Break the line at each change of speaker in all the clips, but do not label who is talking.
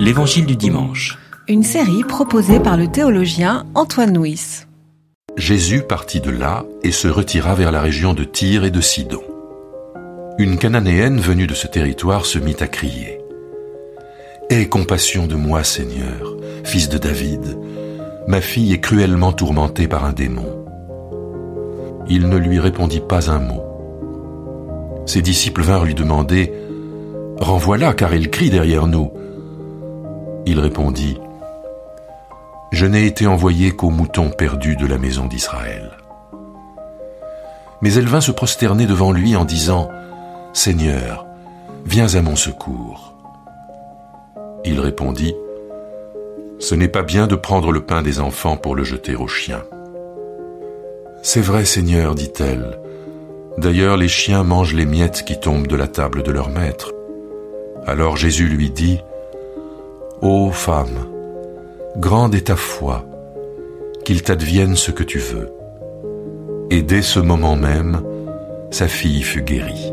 L'Évangile du dimanche.
Une série proposée par le théologien Antoine Nuis.
Jésus partit de là et se retira vers la région de Tyr et de Sidon. Une Cananéenne venue de ce territoire se mit à crier. Aie compassion de moi, Seigneur, fils de David. Ma fille est cruellement tourmentée par un démon. Il ne lui répondit pas un mot. Ses disciples vinrent lui demander Renvoie-la, car elle crie derrière nous. Il répondit Je n'ai été envoyé qu'aux moutons perdus de la maison d'Israël. Mais elle vint se prosterner devant lui en disant Seigneur, viens à mon secours. Il répondit Ce n'est pas bien de prendre le pain des enfants pour le jeter aux chiens. C'est vrai, Seigneur, dit-elle. D'ailleurs, les chiens mangent les miettes qui tombent de la table de leur maître. Alors Jésus lui dit, Ô femme, grande est ta foi, qu'il t'advienne ce que tu veux. Et dès ce moment même, sa fille fut guérie.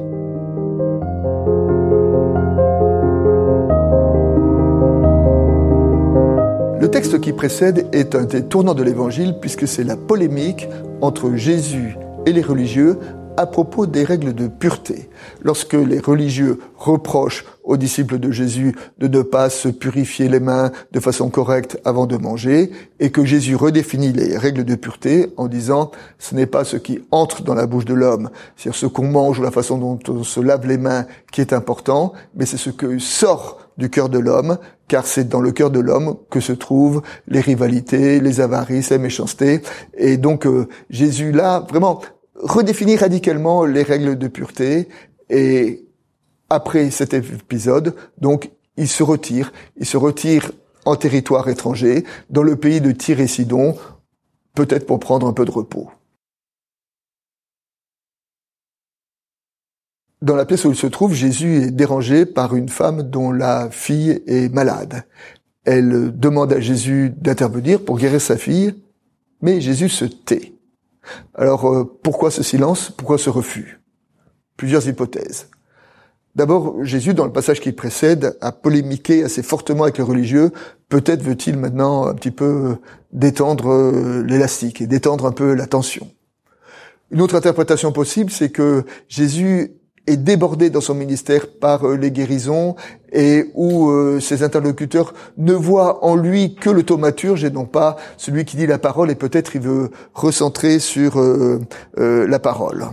Le texte qui précède est un des tournants de l'évangile puisque c'est la polémique entre Jésus et les religieux à propos des règles de pureté. Lorsque les religieux reprochent aux disciples de Jésus de ne pas se purifier les mains de façon correcte avant de manger, et que Jésus redéfinit les règles de pureté en disant ce n'est pas ce qui entre dans la bouche de l'homme, c'est-à-dire ce qu'on mange ou la façon dont on se lave les mains qui est important, mais c'est ce que sort du cœur de l'homme, car c'est dans le cœur de l'homme que se trouvent les rivalités, les avarices, les méchancetés. Et donc euh, Jésus là, vraiment, redéfinit radicalement les règles de pureté et après cet épisode, donc, il se retire. Il se retire en territoire étranger, dans le pays de Tyr et Sidon, peut-être pour prendre un peu de repos. Dans la pièce où il se trouve, Jésus est dérangé par une femme dont la fille est malade. Elle demande à Jésus d'intervenir pour guérir sa fille, mais Jésus se tait. Alors euh, pourquoi ce silence? Pourquoi ce refus? Plusieurs hypothèses. D'abord, Jésus, dans le passage qui précède, a polémiqué assez fortement avec les religieux. Peut-être veut-il maintenant un petit peu euh, détendre euh, l'élastique et détendre un peu la tension. Une autre interprétation possible, c'est que Jésus est débordé dans son ministère par euh, les guérisons et où ses interlocuteurs ne voient en lui que le thaumaturge et non pas celui qui dit la parole et peut-être il veut recentrer sur la parole.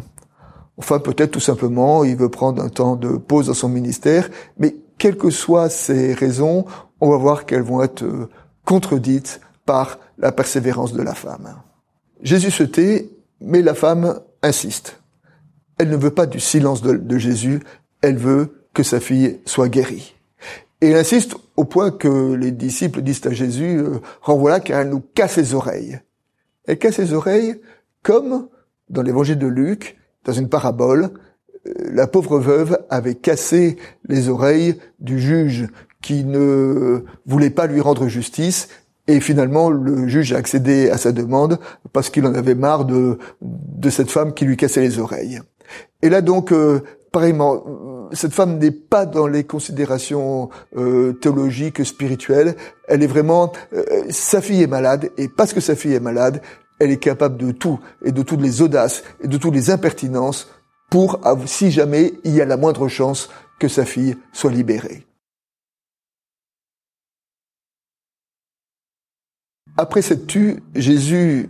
Enfin, peut-être tout simplement, il veut prendre un temps de pause dans son ministère, mais quelles que soient ces raisons, on va voir qu'elles vont être euh, contredites par la persévérance de la femme. Jésus se tait, mais la femme insiste. Elle ne veut pas du silence de, Jésus, elle veut que sa fille soit guérie. Et elle insiste au point que les disciples disent à Jésus, euh, renvoie-la car elle nous casse les oreilles. Elle casse les oreilles comme dans l'évangile de Luc, dans une parabole, euh, la pauvre veuve avait cassé les oreilles du juge qui ne voulait pas lui rendre justice et finalement le juge a accédé à sa demande parce qu'il en avait marre de, de cette femme qui lui cassait les oreilles. Et là donc, euh, pareillement, cette femme n'est pas dans les considérations euh, théologiques, spirituelles. Elle est vraiment, sa fille est malade et parce que sa fille est malade, elle est capable de tout et de toutes les audaces et de toutes les impertinences pour, si jamais il y a la moindre chance que sa fille soit libérée. Après cette tue, Jésus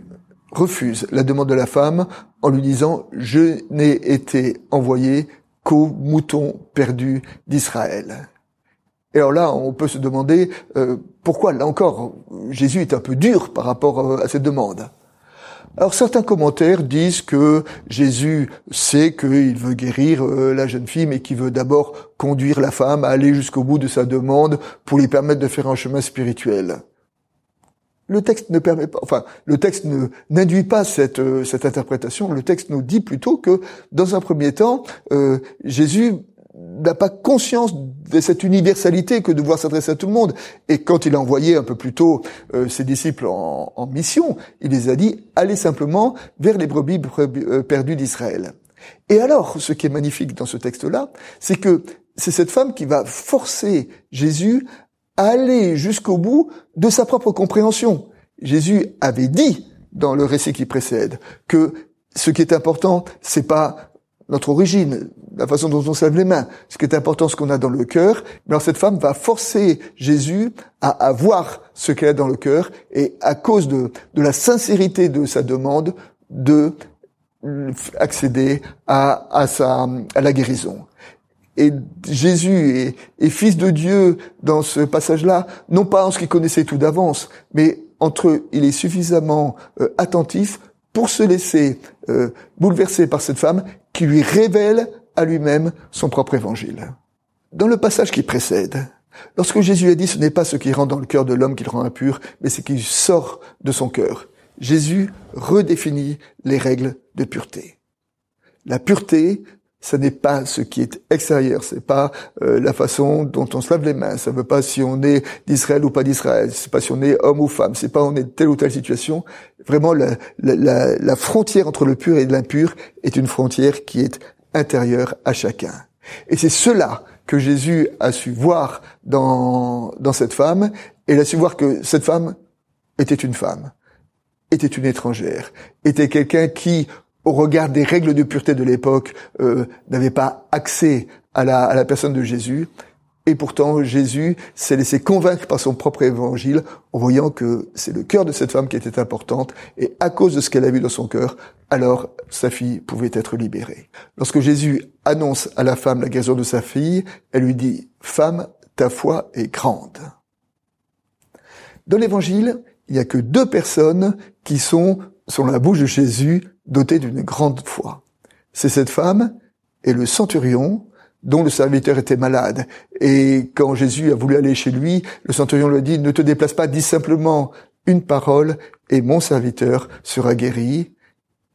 refuse la demande de la femme en lui disant « Je n'ai été envoyé qu'aux moutons perdus d'Israël ». Et alors là, on peut se demander euh, pourquoi, là encore, Jésus est un peu dur par rapport euh, à cette demande. Alors certains commentaires disent que Jésus sait qu'il veut guérir euh, la jeune fille, mais qu'il veut d'abord conduire la femme à aller jusqu'au bout de sa demande pour lui permettre de faire un chemin spirituel. Le texte ne permet pas, enfin, le texte ne n'induit pas cette euh, cette interprétation. Le texte nous dit plutôt que, dans un premier temps, euh, Jésus n'a pas conscience de cette universalité que de devoir s'adresser à tout le monde. Et quand il a envoyé un peu plus tôt euh, ses disciples en, mission, il les a dit allez simplement vers les brebis perdues d'Israël. Et alors, ce qui est magnifique dans ce texte-là, c'est que c'est cette femme qui va forcer Jésus aller jusqu'au bout de sa propre compréhension. Jésus avait dit dans le récit qui précède que ce qui est important, c'est pas notre origine, la façon dont on se les mains. Ce qui est important, ce qu'on a dans le cœur. Mais alors cette femme va forcer Jésus à, à voir ce qu'elle a dans le cœur et à cause de, la sincérité de sa demande, de accéder à, sa, à la guérison. Et Jésus est, fils de Dieu dans ce passage-là, non pas en ce qu'il connaissait tout d'avance, mais entre eux, il est suffisamment euh, attentif pour se laisser euh, bouleverser par cette femme qui lui révèle à lui-même son propre évangile. Dans le passage qui précède, lorsque Jésus a dit ce n'est pas ce qui rentre dans le cœur de l'homme qui le rend impur, mais ce qui sort de son cœur, Jésus redéfinit les règles de pureté. La pureté, ce n'est pas ce qui est extérieur, c'est pas euh, la façon dont on se lave les mains, ça veut pas si on est d'Israël ou pas d'Israël, c'est pas si on est homme ou femme, c'est pas on est de telle ou telle situation. Vraiment, la, la, la frontière entre le pur et l'impur est une frontière qui est intérieure à chacun. Et c'est cela que Jésus a su voir dans, dans cette femme, et il a su voir que cette femme était une femme était une étrangère, était quelqu'un qui, au regard des règles de pureté de l'époque, euh, n'avait pas accès à la, à la personne de Jésus. Et pourtant, Jésus s'est laissé convaincre par son propre évangile en voyant que c'est le cœur de cette femme qui était importante et à cause de ce qu'elle a vu dans son cœur, alors sa fille pouvait être libérée. Lorsque Jésus annonce à la femme la guérison de sa fille, elle lui dit, Femme, ta foi est grande. Dans l'évangile, il n'y a que deux personnes qui sont, sur la bouche de Jésus, dotées d'une grande foi. C'est cette femme et le centurion dont le serviteur était malade. Et quand Jésus a voulu aller chez lui, le centurion lui a dit, ne te déplace pas, dis simplement une parole et mon serviteur sera guéri.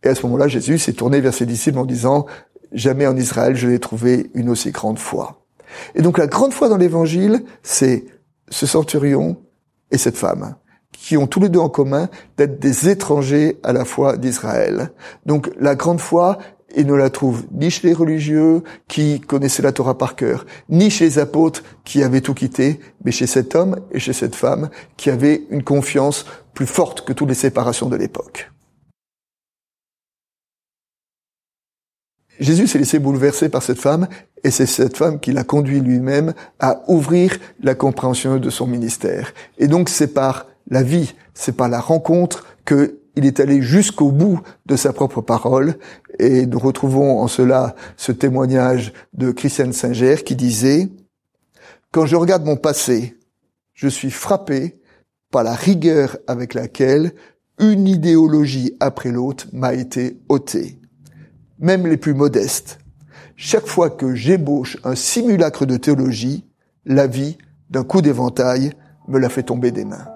Et à ce moment-là, Jésus s'est tourné vers ses disciples en disant, jamais en Israël je n'ai trouvé une aussi grande foi. Et donc la grande foi dans l'évangile, c'est ce centurion et cette femme qui ont tous les deux en commun d'être des étrangers à la foi d'Israël. Donc la grande foi, il ne la trouve ni chez les religieux qui connaissaient la Torah par cœur, ni chez les apôtres qui avaient tout quitté, mais chez cet homme et chez cette femme qui avaient une confiance plus forte que toutes les séparations de l'époque. Jésus s'est laissé bouleverser par cette femme et c'est cette femme qui l'a conduit lui-même à ouvrir la compréhension de son ministère. Et donc c'est par la vie, c'est par la rencontre qu'il est allé jusqu'au bout de sa propre parole. Et nous retrouvons en cela ce témoignage de Christiane Singer qui disait Quand je regarde mon passé, je suis frappé par la rigueur avec laquelle une idéologie après l'autre m'a été ôtée, même les plus modestes. Chaque fois que j'ébauche un simulacre de théologie, la vie, d'un coup d'éventail, me la fait tomber des mains.